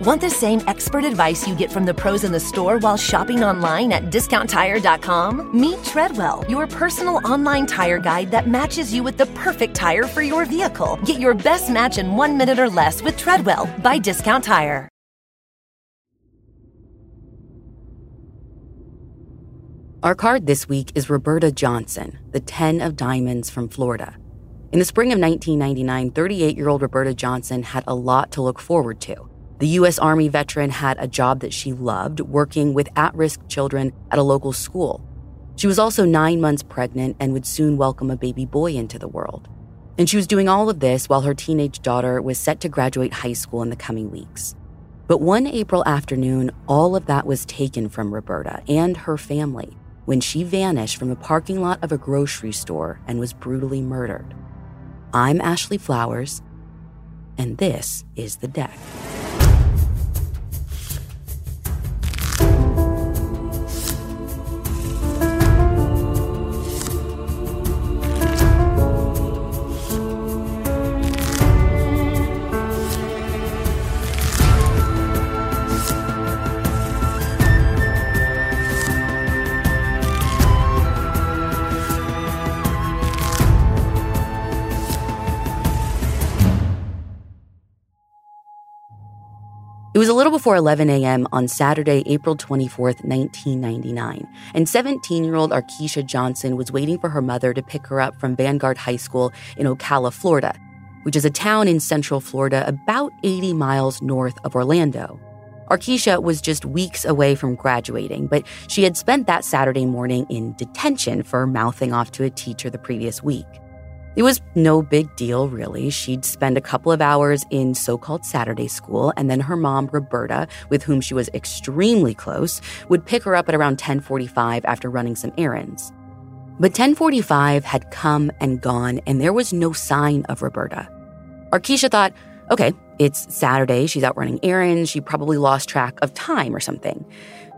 Want the same expert advice you get from the pros in the store while shopping online at discounttire.com? Meet Treadwell, your personal online tire guide that matches you with the perfect tire for your vehicle. Get your best match in one minute or less with Treadwell by Discount Tire. Our card this week is Roberta Johnson, the 10 of diamonds from Florida. In the spring of 1999, 38 year old Roberta Johnson had a lot to look forward to. The U.S. Army veteran had a job that she loved, working with at risk children at a local school. She was also nine months pregnant and would soon welcome a baby boy into the world. And she was doing all of this while her teenage daughter was set to graduate high school in the coming weeks. But one April afternoon, all of that was taken from Roberta and her family when she vanished from the parking lot of a grocery store and was brutally murdered. I'm Ashley Flowers, and this is The Deck. It was a little before 11 a.m. on Saturday, April 24th, 1999, and 17 year old Arkeisha Johnson was waiting for her mother to pick her up from Vanguard High School in Ocala, Florida, which is a town in central Florida about 80 miles north of Orlando. Arkeisha was just weeks away from graduating, but she had spent that Saturday morning in detention for mouthing off to a teacher the previous week. It was no big deal, really. She'd spend a couple of hours in so called Saturday school, and then her mom, Roberta, with whom she was extremely close, would pick her up at around 1045 after running some errands. But 1045 had come and gone, and there was no sign of Roberta. Arkeisha thought, okay, it's Saturday, she's out running errands, she probably lost track of time or something.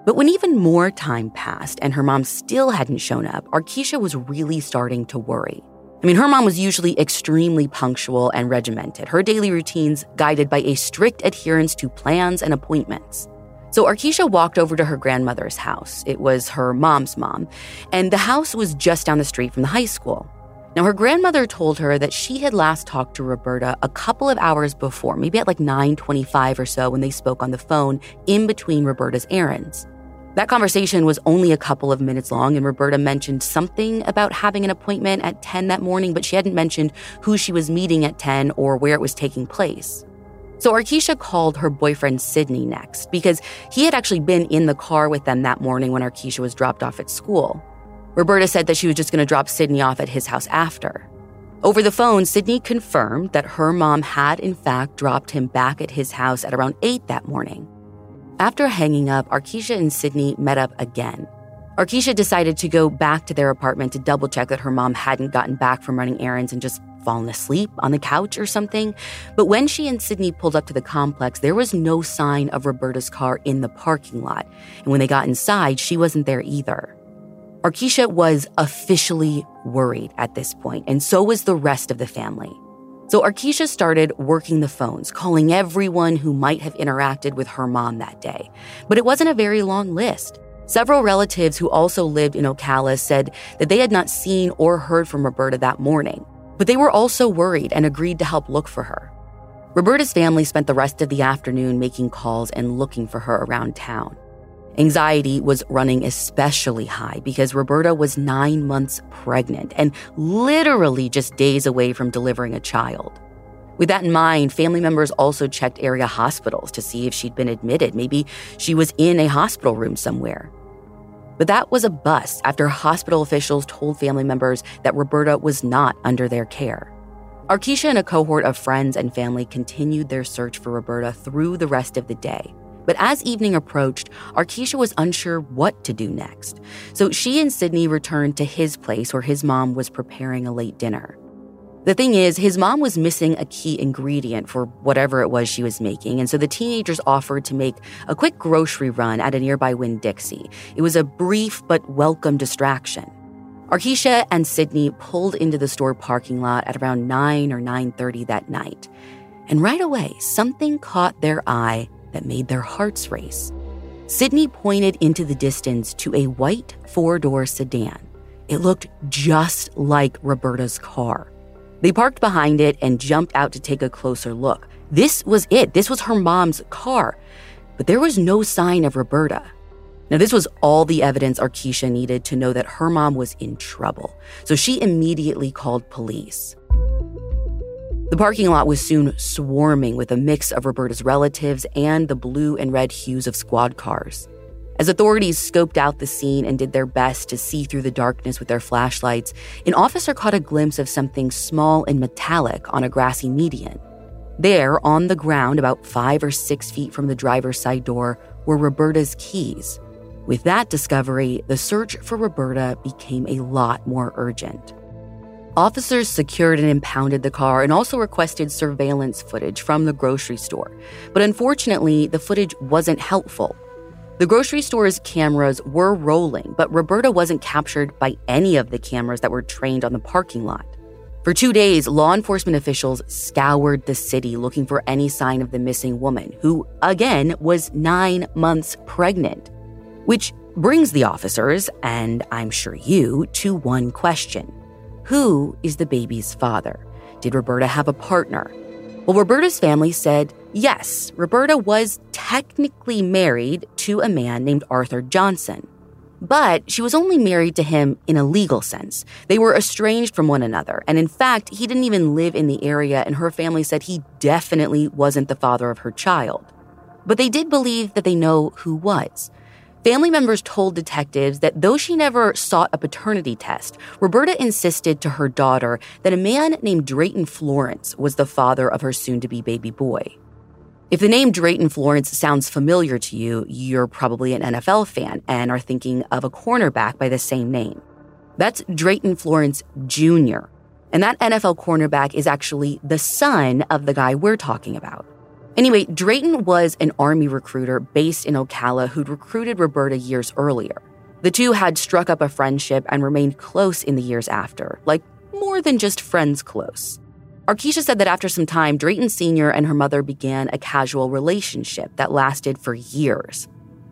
But when even more time passed and her mom still hadn't shown up, Arkeisha was really starting to worry. I mean, her mom was usually extremely punctual and regimented, her daily routines guided by a strict adherence to plans and appointments. So Arkeisha walked over to her grandmother's house. It was her mom's mom, and the house was just down the street from the high school. Now, her grandmother told her that she had last talked to Roberta a couple of hours before, maybe at like 9:25 or so when they spoke on the phone in between Roberta's errands. That conversation was only a couple of minutes long, and Roberta mentioned something about having an appointment at 10 that morning, but she hadn't mentioned who she was meeting at 10 or where it was taking place. So Arkeisha called her boyfriend Sydney next because he had actually been in the car with them that morning when Arkeisha was dropped off at school. Roberta said that she was just going to drop Sydney off at his house after. Over the phone, Sydney confirmed that her mom had, in fact, dropped him back at his house at around 8 that morning. After hanging up, Arkeisha and Sydney met up again. Arkeisha decided to go back to their apartment to double check that her mom hadn't gotten back from running errands and just fallen asleep on the couch or something. But when she and Sydney pulled up to the complex, there was no sign of Roberta's car in the parking lot. And when they got inside, she wasn't there either. Arkeisha was officially worried at this point, and so was the rest of the family. So Arkeisha started working the phones, calling everyone who might have interacted with her mom that day. But it wasn't a very long list. Several relatives who also lived in Ocala said that they had not seen or heard from Roberta that morning, but they were also worried and agreed to help look for her. Roberta's family spent the rest of the afternoon making calls and looking for her around town. Anxiety was running especially high because Roberta was nine months pregnant and literally just days away from delivering a child. With that in mind, family members also checked area hospitals to see if she'd been admitted. Maybe she was in a hospital room somewhere. But that was a bust after hospital officials told family members that Roberta was not under their care. Arkeisha and a cohort of friends and family continued their search for Roberta through the rest of the day. But as evening approached, Arkeisha was unsure what to do next. So she and Sydney returned to his place where his mom was preparing a late dinner. The thing is, his mom was missing a key ingredient for whatever it was she was making, and so the teenagers offered to make a quick grocery run at a nearby Winn Dixie. It was a brief but welcome distraction. Arkeisha and Sydney pulled into the store parking lot at around 9 or 9:30 that night. And right away, something caught their eye that made their hearts race. Sydney pointed into the distance to a white four-door sedan. It looked just like Roberta's car. They parked behind it and jumped out to take a closer look. This was it. This was her mom's car. But there was no sign of Roberta. Now, this was all the evidence Arkeisha needed to know that her mom was in trouble, so she immediately called police. The parking lot was soon swarming with a mix of Roberta's relatives and the blue and red hues of squad cars. As authorities scoped out the scene and did their best to see through the darkness with their flashlights, an officer caught a glimpse of something small and metallic on a grassy median. There, on the ground, about five or six feet from the driver's side door, were Roberta's keys. With that discovery, the search for Roberta became a lot more urgent. Officers secured and impounded the car and also requested surveillance footage from the grocery store. But unfortunately, the footage wasn't helpful. The grocery store's cameras were rolling, but Roberta wasn't captured by any of the cameras that were trained on the parking lot. For two days, law enforcement officials scoured the city looking for any sign of the missing woman, who, again, was nine months pregnant. Which brings the officers, and I'm sure you, to one question Who is the baby's father? Did Roberta have a partner? Well, Roberta's family said yes, Roberta was technically married to a man named Arthur Johnson. But she was only married to him in a legal sense. They were estranged from one another. And in fact, he didn't even live in the area, and her family said he definitely wasn't the father of her child. But they did believe that they know who was. Family members told detectives that though she never sought a paternity test, Roberta insisted to her daughter that a man named Drayton Florence was the father of her soon to be baby boy. If the name Drayton Florence sounds familiar to you, you're probably an NFL fan and are thinking of a cornerback by the same name. That's Drayton Florence Jr., and that NFL cornerback is actually the son of the guy we're talking about. Anyway, Drayton was an Army recruiter based in Ocala who'd recruited Roberta years earlier. The two had struck up a friendship and remained close in the years after, like more than just friends close. Arkeisha said that after some time, Drayton Sr. and her mother began a casual relationship that lasted for years.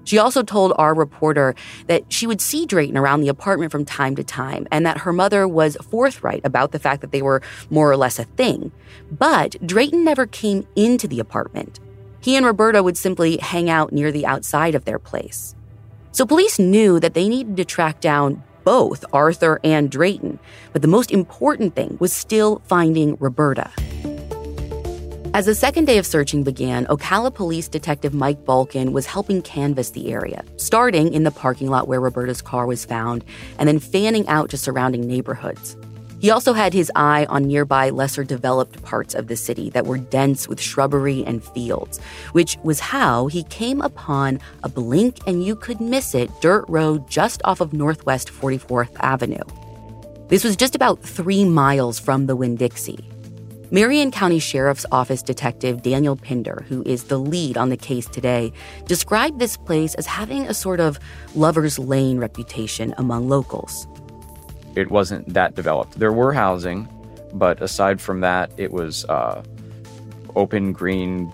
She also told our reporter that she would see Drayton around the apartment from time to time and that her mother was forthright about the fact that they were more or less a thing. But Drayton never came into the apartment. He and Roberta would simply hang out near the outside of their place. So police knew that they needed to track down both Arthur and Drayton, but the most important thing was still finding Roberta. As the second day of searching began, Ocala Police Detective Mike Balkin was helping canvass the area, starting in the parking lot where Roberta's car was found and then fanning out to surrounding neighborhoods. He also had his eye on nearby lesser developed parts of the city that were dense with shrubbery and fields, which was how he came upon a blink and you could miss it dirt road just off of Northwest 44th Avenue. This was just about three miles from the Winn Dixie. Marion County Sheriff's Office Detective Daniel Pinder, who is the lead on the case today, described this place as having a sort of lover's lane reputation among locals. It wasn't that developed. There were housing, but aside from that, it was uh, open green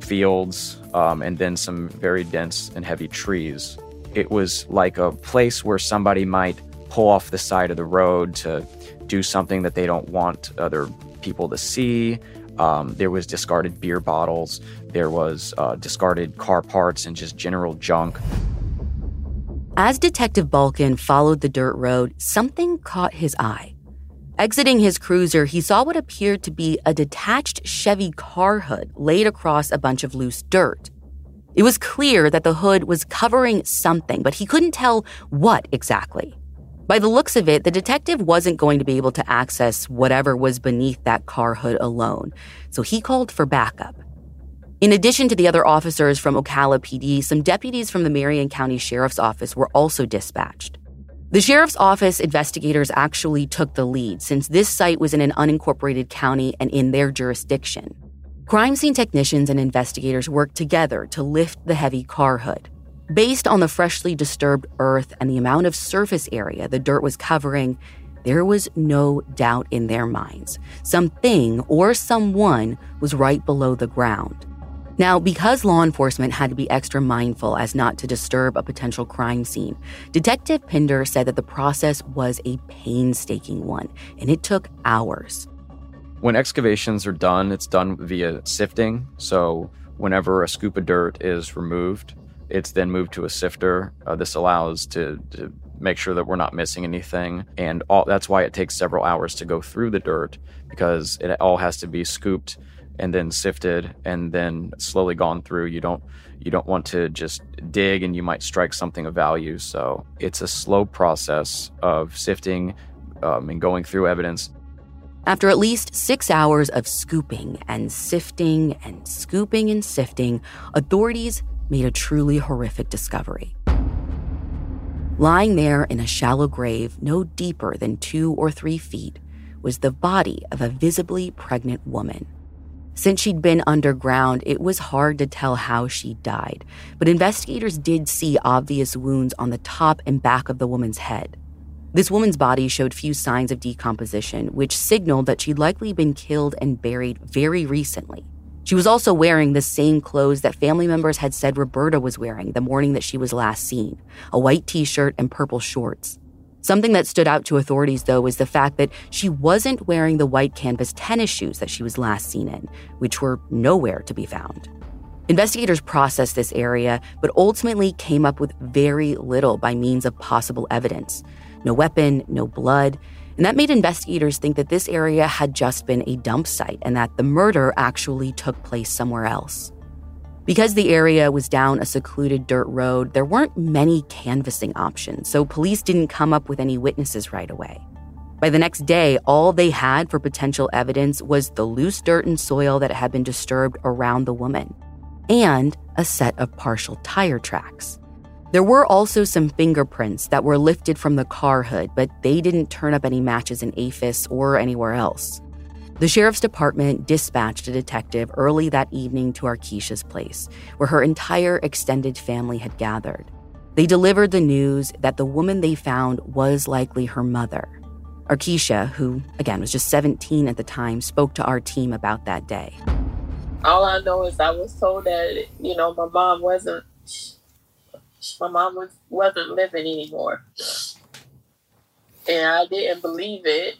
fields um, and then some very dense and heavy trees. It was like a place where somebody might pull off the side of the road to do something that they don't want other people to see. Um, there was discarded beer bottles. There was uh, discarded car parts and just general junk. As Detective Balkin followed the dirt road, something caught his eye. Exiting his cruiser, he saw what appeared to be a detached Chevy car hood laid across a bunch of loose dirt. It was clear that the hood was covering something, but he couldn't tell what exactly. By the looks of it, the detective wasn't going to be able to access whatever was beneath that car hood alone, so he called for backup. In addition to the other officers from Ocala PD, some deputies from the Marion County Sheriff's Office were also dispatched. The Sheriff's Office investigators actually took the lead since this site was in an unincorporated county and in their jurisdiction. Crime scene technicians and investigators worked together to lift the heavy car hood. Based on the freshly disturbed earth and the amount of surface area the dirt was covering, there was no doubt in their minds. Something or someone was right below the ground. Now, because law enforcement had to be extra mindful as not to disturb a potential crime scene, Detective Pinder said that the process was a painstaking one, and it took hours. When excavations are done, it's done via sifting. So, whenever a scoop of dirt is removed, it's then moved to a sifter. Uh, this allows to, to make sure that we're not missing anything, and all, that's why it takes several hours to go through the dirt because it all has to be scooped and then sifted and then slowly gone through. You don't you don't want to just dig and you might strike something of value. So it's a slow process of sifting um, and going through evidence. After at least six hours of scooping and sifting and scooping and sifting, authorities made a truly horrific discovery. Lying there in a shallow grave no deeper than two or three feet was the body of a visibly pregnant woman. Since she'd been underground, it was hard to tell how she died, but investigators did see obvious wounds on the top and back of the woman's head. This woman's body showed few signs of decomposition, which signaled that she'd likely been killed and buried very recently. She was also wearing the same clothes that family members had said Roberta was wearing the morning that she was last seen a white t shirt and purple shorts. Something that stood out to authorities, though, was the fact that she wasn't wearing the white canvas tennis shoes that she was last seen in, which were nowhere to be found. Investigators processed this area, but ultimately came up with very little by means of possible evidence no weapon, no blood. And that made investigators think that this area had just been a dump site and that the murder actually took place somewhere else. Because the area was down a secluded dirt road, there weren't many canvassing options, so police didn't come up with any witnesses right away. By the next day, all they had for potential evidence was the loose dirt and soil that had been disturbed around the woman, and a set of partial tire tracks. There were also some fingerprints that were lifted from the car hood, but they didn't turn up any matches in AFIS or anywhere else. The sheriff's department dispatched a detective early that evening to Arkeisha's place, where her entire extended family had gathered. They delivered the news that the woman they found was likely her mother. Arkeisha, who again was just 17 at the time, spoke to our team about that day. All I know is I was told that you know my mom wasn't my mom was wasn't living anymore, and I didn't believe it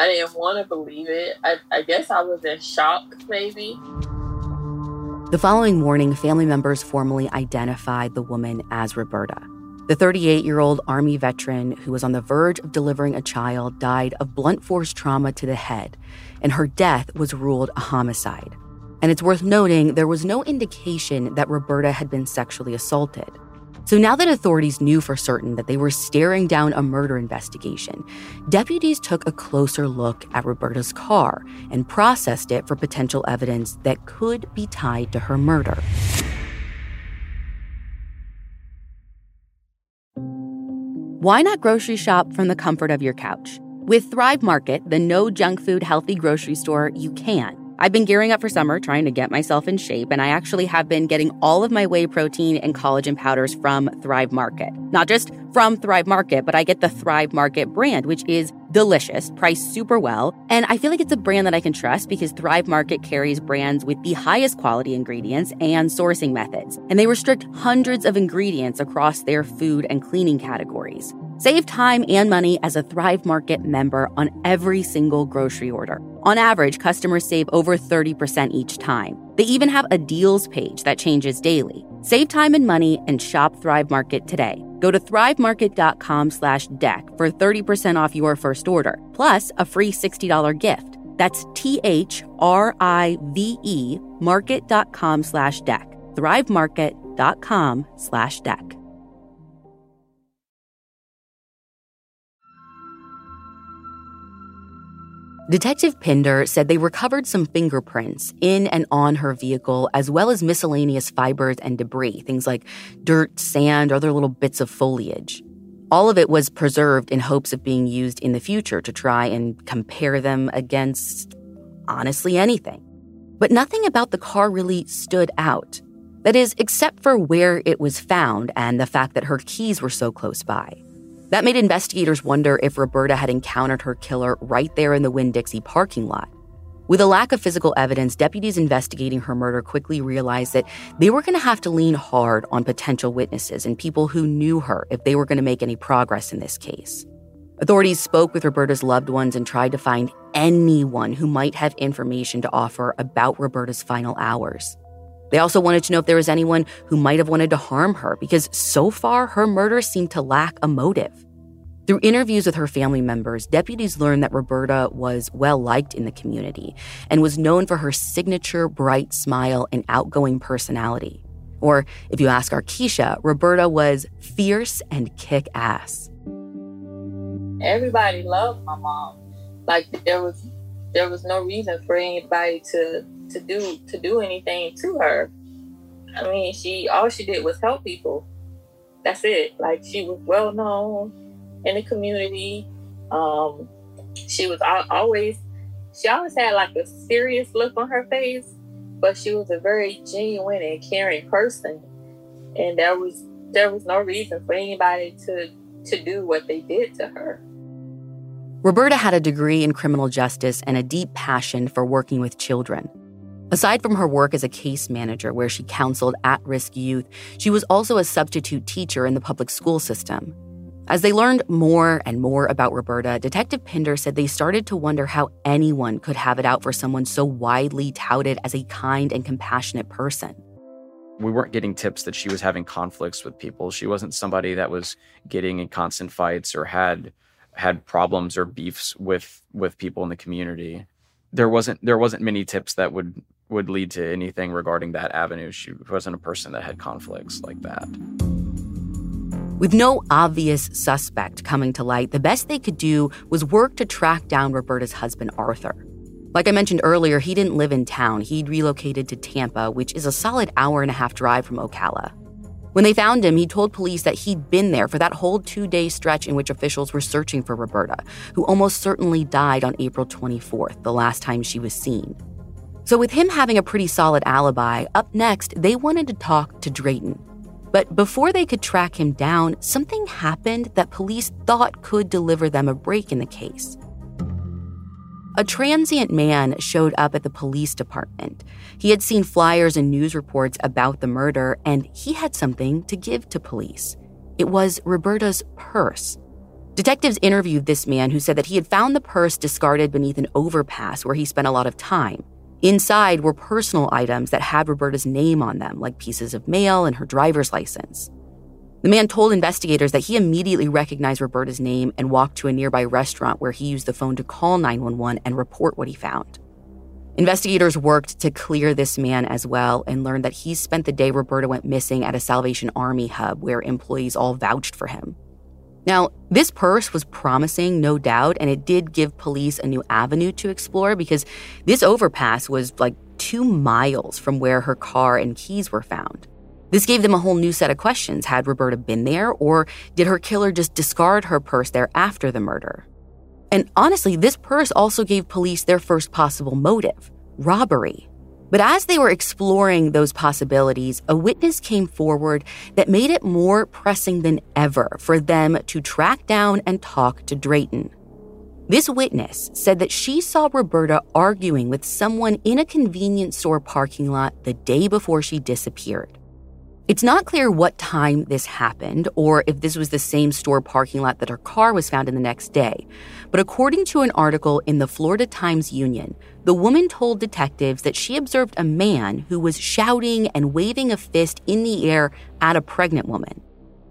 I didn't want to believe it. I, I guess I was in shock, maybe. The following morning, family members formally identified the woman as Roberta. The 38 year old Army veteran who was on the verge of delivering a child died of blunt force trauma to the head, and her death was ruled a homicide. And it's worth noting there was no indication that Roberta had been sexually assaulted. So now that authorities knew for certain that they were staring down a murder investigation, deputies took a closer look at Roberta's car and processed it for potential evidence that could be tied to her murder. Why not grocery shop from the comfort of your couch? With Thrive Market, the no junk food healthy grocery store, you can. I've been gearing up for summer, trying to get myself in shape, and I actually have been getting all of my whey protein and collagen powders from Thrive Market. Not just from Thrive Market, but I get the Thrive Market brand, which is delicious, priced super well, and I feel like it's a brand that I can trust because Thrive Market carries brands with the highest quality ingredients and sourcing methods, and they restrict hundreds of ingredients across their food and cleaning categories. Save time and money as a Thrive Market member on every single grocery order. On average, customers save over 30% each time. They even have a deals page that changes daily. Save time and money and shop Thrive Market today. Go to thrivemarket.com slash deck for 30% off your first order, plus a free $60 gift. That's T-H-R-I-V-E market.com slash deck. thrivemarket.com slash deck. Detective Pinder said they recovered some fingerprints in and on her vehicle, as well as miscellaneous fibers and debris, things like dirt, sand, or other little bits of foliage. All of it was preserved in hopes of being used in the future to try and compare them against honestly anything. But nothing about the car really stood out. That is, except for where it was found and the fact that her keys were so close by. That made investigators wonder if Roberta had encountered her killer right there in the Winn Dixie parking lot. With a lack of physical evidence, deputies investigating her murder quickly realized that they were going to have to lean hard on potential witnesses and people who knew her if they were going to make any progress in this case. Authorities spoke with Roberta's loved ones and tried to find anyone who might have information to offer about Roberta's final hours. They also wanted to know if there was anyone who might have wanted to harm her because so far her murder seemed to lack a motive. Through interviews with her family members, deputies learned that Roberta was well liked in the community and was known for her signature bright smile and outgoing personality. Or, if you ask Arkeisha, Roberta was fierce and kick ass. Everybody loved my mom. Like there was there was no reason for anybody to to do to do anything to her. I mean, she all she did was help people. That's it. Like she was well known in the community. Um, she was always, she always had like a serious look on her face, but she was a very genuine and caring person. And there was there was no reason for anybody to to do what they did to her. Roberta had a degree in criminal justice and a deep passion for working with children. Aside from her work as a case manager where she counseled at risk youth, she was also a substitute teacher in the public school system. As they learned more and more about Roberta, Detective Pinder said they started to wonder how anyone could have it out for someone so widely touted as a kind and compassionate person. We weren't getting tips that she was having conflicts with people. She wasn't somebody that was getting in constant fights or had had problems or beefs with with people in the community. There wasn't there wasn't many tips that would would lead to anything regarding that avenue. She wasn't a person that had conflicts like that. With no obvious suspect coming to light, the best they could do was work to track down Roberta's husband, Arthur. Like I mentioned earlier, he didn't live in town. He'd relocated to Tampa, which is a solid hour and a half drive from Ocala. When they found him, he told police that he'd been there for that whole two day stretch in which officials were searching for Roberta, who almost certainly died on April 24th, the last time she was seen. So, with him having a pretty solid alibi, up next, they wanted to talk to Drayton, but before they could track him down, something happened that police thought could deliver them a break in the case. A transient man showed up at the police department. He had seen flyers and news reports about the murder, and he had something to give to police. It was Roberta's purse. Detectives interviewed this man who said that he had found the purse discarded beneath an overpass where he spent a lot of time. Inside were personal items that had Roberta's name on them, like pieces of mail and her driver's license. The man told investigators that he immediately recognized Roberta's name and walked to a nearby restaurant where he used the phone to call 911 and report what he found. Investigators worked to clear this man as well and learned that he spent the day Roberta went missing at a Salvation Army hub where employees all vouched for him. Now, this purse was promising, no doubt, and it did give police a new avenue to explore because this overpass was like two miles from where her car and keys were found. This gave them a whole new set of questions. Had Roberta been there, or did her killer just discard her purse there after the murder? And honestly, this purse also gave police their first possible motive robbery. But as they were exploring those possibilities, a witness came forward that made it more pressing than ever for them to track down and talk to Drayton. This witness said that she saw Roberta arguing with someone in a convenience store parking lot the day before she disappeared. It's not clear what time this happened or if this was the same store parking lot that her car was found in the next day. But according to an article in the Florida Times Union, the woman told detectives that she observed a man who was shouting and waving a fist in the air at a pregnant woman.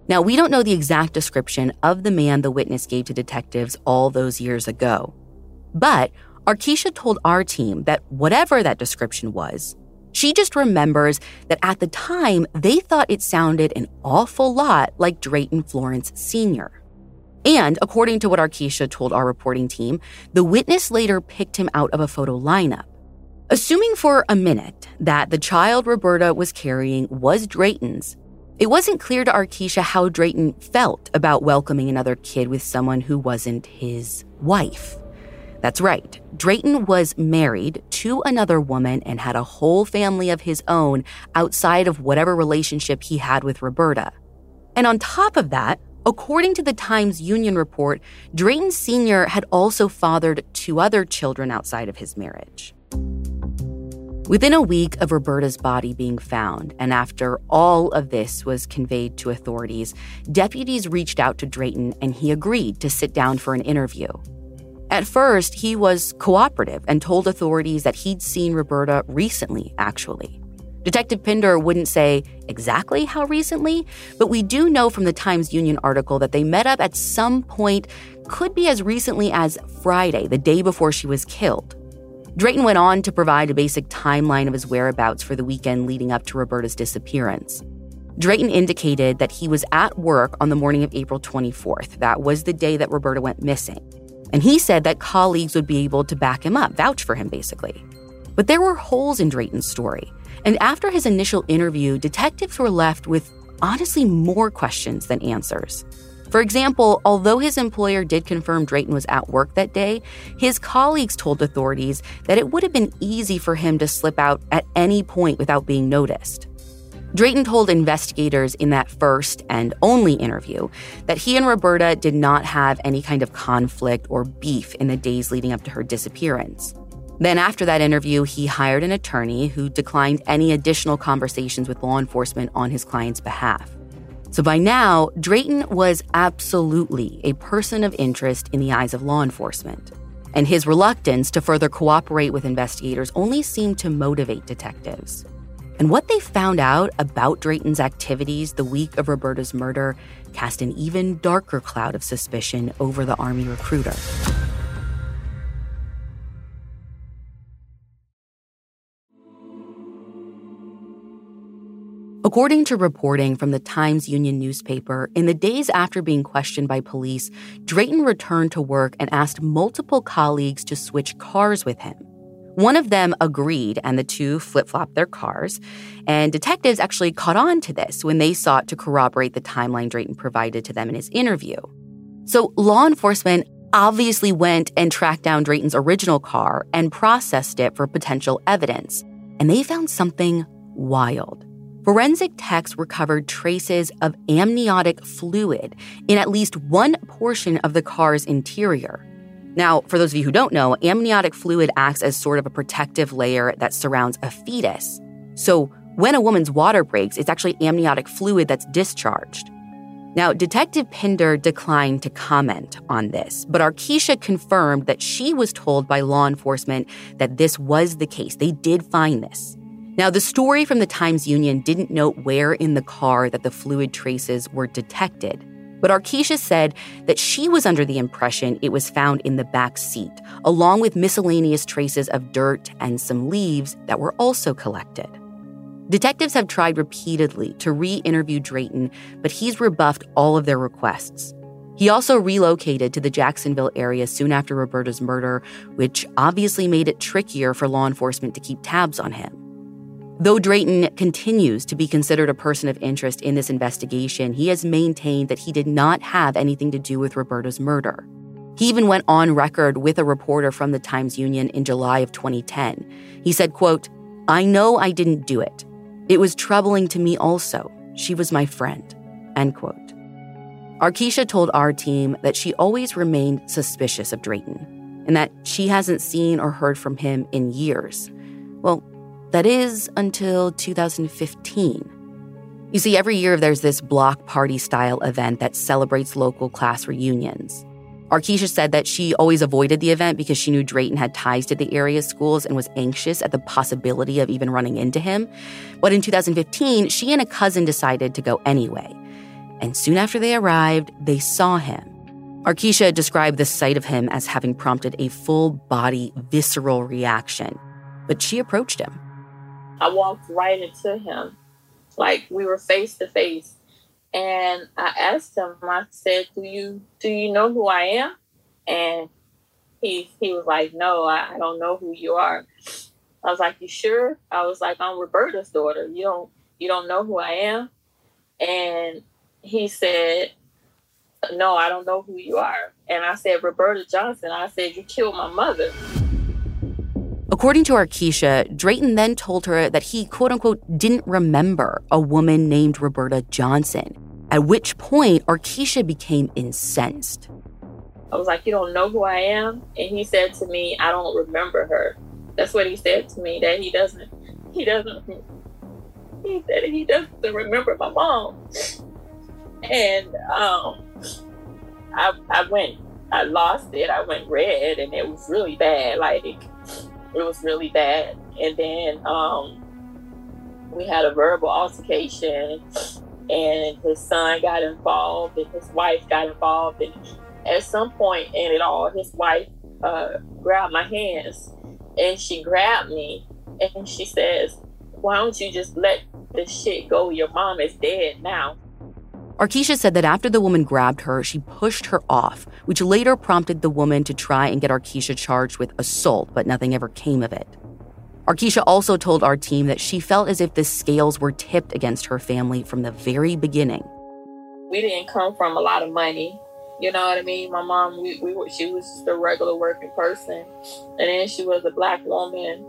Now, we don't know the exact description of the man the witness gave to detectives all those years ago. But Arkeisha told our team that whatever that description was, she just remembers that at the time, they thought it sounded an awful lot like Drayton Florence Sr. And according to what Arkeisha told our reporting team, the witness later picked him out of a photo lineup. Assuming for a minute that the child Roberta was carrying was Drayton's, it wasn't clear to Arkeisha how Drayton felt about welcoming another kid with someone who wasn't his wife. That's right, Drayton was married to another woman and had a whole family of his own outside of whatever relationship he had with Roberta. And on top of that, according to the Times Union report, Drayton Sr. had also fathered two other children outside of his marriage. Within a week of Roberta's body being found, and after all of this was conveyed to authorities, deputies reached out to Drayton and he agreed to sit down for an interview. At first, he was cooperative and told authorities that he'd seen Roberta recently, actually. Detective Pinder wouldn't say exactly how recently, but we do know from the Times Union article that they met up at some point, could be as recently as Friday, the day before she was killed. Drayton went on to provide a basic timeline of his whereabouts for the weekend leading up to Roberta's disappearance. Drayton indicated that he was at work on the morning of April 24th. That was the day that Roberta went missing. And he said that colleagues would be able to back him up, vouch for him, basically. But there were holes in Drayton's story. And after his initial interview, detectives were left with honestly more questions than answers. For example, although his employer did confirm Drayton was at work that day, his colleagues told authorities that it would have been easy for him to slip out at any point without being noticed. Drayton told investigators in that first and only interview that he and Roberta did not have any kind of conflict or beef in the days leading up to her disappearance. Then, after that interview, he hired an attorney who declined any additional conversations with law enforcement on his client's behalf. So by now, Drayton was absolutely a person of interest in the eyes of law enforcement. And his reluctance to further cooperate with investigators only seemed to motivate detectives. And what they found out about Drayton's activities the week of Roberta's murder cast an even darker cloud of suspicion over the Army recruiter. According to reporting from the Times Union newspaper, in the days after being questioned by police, Drayton returned to work and asked multiple colleagues to switch cars with him. One of them agreed, and the two flip flopped their cars. And detectives actually caught on to this when they sought to corroborate the timeline Drayton provided to them in his interview. So, law enforcement obviously went and tracked down Drayton's original car and processed it for potential evidence. And they found something wild. Forensic techs recovered traces of amniotic fluid in at least one portion of the car's interior. Now, for those of you who don't know, amniotic fluid acts as sort of a protective layer that surrounds a fetus. So, when a woman's water breaks, it's actually amniotic fluid that's discharged. Now, Detective Pinder declined to comment on this, but Arkeisha confirmed that she was told by law enforcement that this was the case. They did find this. Now, the story from the Times Union didn't note where in the car that the fluid traces were detected. But Arkeisha said that she was under the impression it was found in the back seat, along with miscellaneous traces of dirt and some leaves that were also collected. Detectives have tried repeatedly to re interview Drayton, but he's rebuffed all of their requests. He also relocated to the Jacksonville area soon after Roberta's murder, which obviously made it trickier for law enforcement to keep tabs on him. Though Drayton continues to be considered a person of interest in this investigation, he has maintained that he did not have anything to do with Roberta's murder. He even went on record with a reporter from the Times Union in July of 2010. He said, quote, I know I didn't do it. It was troubling to me also. She was my friend. End quote. Arkeisha told our team that she always remained suspicious of Drayton and that she hasn't seen or heard from him in years. Well, that is until 2015. You see, every year there's this block party style event that celebrates local class reunions. Arkeisha said that she always avoided the event because she knew Drayton had ties to the area schools and was anxious at the possibility of even running into him. But in 2015, she and a cousin decided to go anyway. And soon after they arrived, they saw him. Arkeisha described the sight of him as having prompted a full body, visceral reaction. But she approached him. I walked right into him. Like we were face to face. And I asked him, I said, Do you do you know who I am? And he he was like, No, I, I don't know who you are. I was like, You sure? I was like, I'm Roberta's daughter. You don't you don't know who I am? And he said, No, I don't know who you are. And I said, Roberta Johnson. I said, You killed my mother. According to Arkeisha, Drayton then told her that he, quote unquote, didn't remember a woman named Roberta Johnson, at which point Arkeisha became incensed. I was like, You don't know who I am? And he said to me, I don't remember her. That's what he said to me, that he doesn't, he doesn't, he said he doesn't remember my mom. And um, I, I went, I lost it. I went red and it was really bad. Like, it was really bad. And then um, we had a verbal altercation, and his son got involved, and his wife got involved. And at some point in it all, his wife uh, grabbed my hands, and she grabbed me, and she says, "Why don't you just let this shit go? Your mom is dead now." Arkeisha said that after the woman grabbed her, she pushed her off, which later prompted the woman to try and get Arkeisha charged with assault, but nothing ever came of it. Arkeisha also told our team that she felt as if the scales were tipped against her family from the very beginning. We didn't come from a lot of money. You know what I mean? My mom, we, we she was just a regular working person. And then she was a black woman.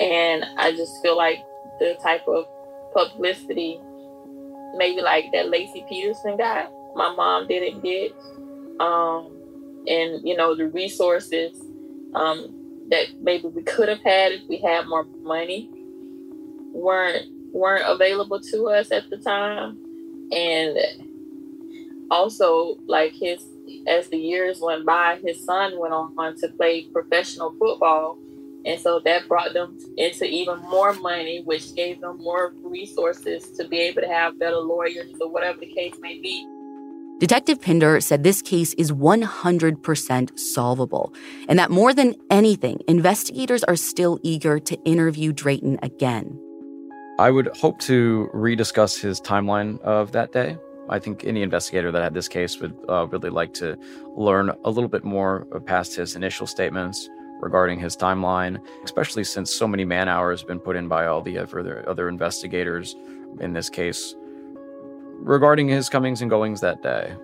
And I just feel like the type of publicity maybe like that Laci Peterson guy. My mom didn't get, um, and you know the resources um, that maybe we could have had if we had more money weren't weren't available to us at the time, and also like his as the years went by, his son went on to play professional football and so that brought them into even more money, which gave them more resources to be able to have better lawyers or whatever the case may be. Detective Pinder said this case is 100% solvable, and that more than anything, investigators are still eager to interview Drayton again. I would hope to rediscuss his timeline of that day. I think any investigator that had this case would uh, really like to learn a little bit more past his initial statements regarding his timeline, especially since so many man hours have been put in by all the other, other investigators in this case regarding his comings and goings that day.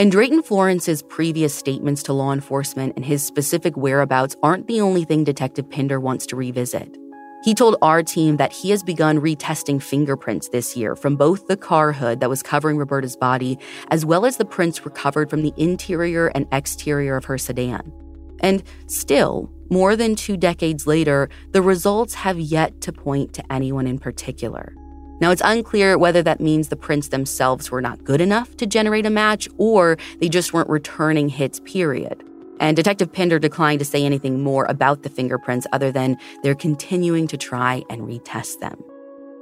And Drayton Florence's previous statements to law enforcement and his specific whereabouts aren't the only thing Detective Pinder wants to revisit. He told our team that he has begun retesting fingerprints this year from both the car hood that was covering Roberta's body, as well as the prints recovered from the interior and exterior of her sedan. And still, more than two decades later, the results have yet to point to anyone in particular. Now, it's unclear whether that means the prints themselves were not good enough to generate a match or they just weren't returning hits, period. And Detective Pinder declined to say anything more about the fingerprints other than they're continuing to try and retest them.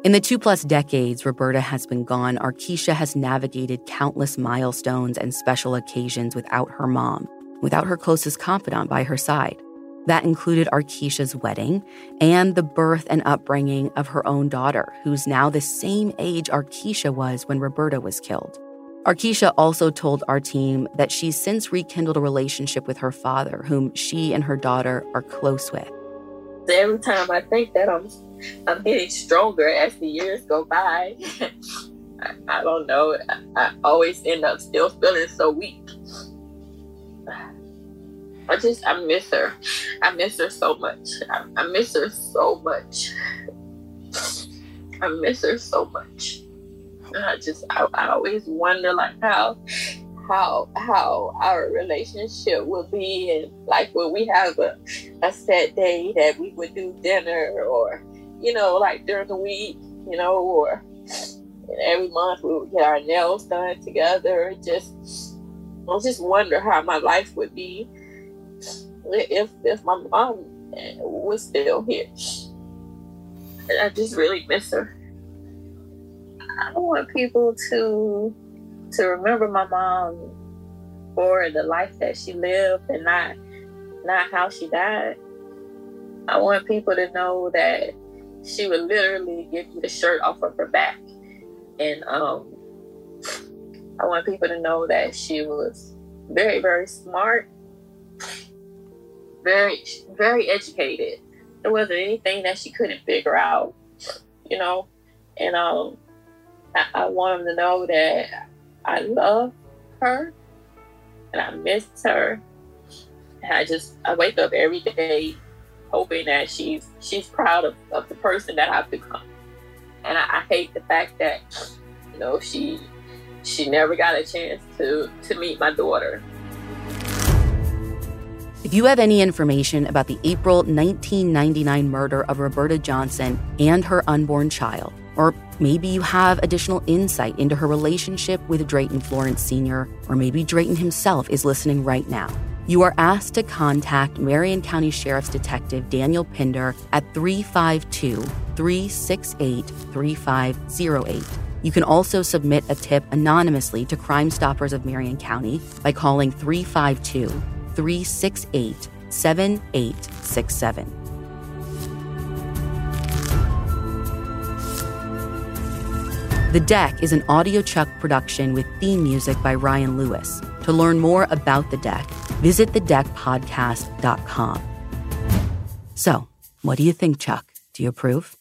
In the two plus decades Roberta has been gone, Arkeisha has navigated countless milestones and special occasions without her mom, without her closest confidant by her side. That included Arkeisha's wedding and the birth and upbringing of her own daughter, who's now the same age Arkeisha was when Roberta was killed. Arkeisha also told our team that she's since rekindled a relationship with her father, whom she and her daughter are close with. Every time I think that I'm, I'm getting stronger as the years go by. I, I, don't know. I, I always end up still feeling so weak. I just I miss her. I miss her so much. I, I miss her so much. I miss her so much. And I just I, I always wonder like how how how our relationship would be and like when we have a, a set day that we would do dinner or you know like during the week you know or every month we would get our nails done together just I just wonder how my life would be if if my mom was still here. And I just really miss her. I want people to to remember my mom for the life that she lived and not not how she died. I want people to know that she would literally give you the shirt off of her back and um I want people to know that she was very, very smart, very, very educated. There wasn't anything that she couldn't figure out, you know. And um, I, I want them to know that I love her and I miss her. And I just I wake up every day hoping that she's she's proud of, of the person that I've become. And I, I hate the fact that you know she she never got a chance to to meet my daughter. If you have any information about the April 1999 murder of Roberta Johnson and her unborn child, or maybe you have additional insight into her relationship with Drayton Florence Sr., or maybe Drayton himself is listening right now, you are asked to contact Marion County Sheriff's Detective Daniel Pinder at 352 368 3508. You can also submit a tip anonymously to Crime Stoppers of Marion County by calling 352 368 7867. The Deck is an Audio Chuck production with theme music by Ryan Lewis. To learn more about The Deck, visit thedeckpodcast.com. So, what do you think, Chuck? Do you approve?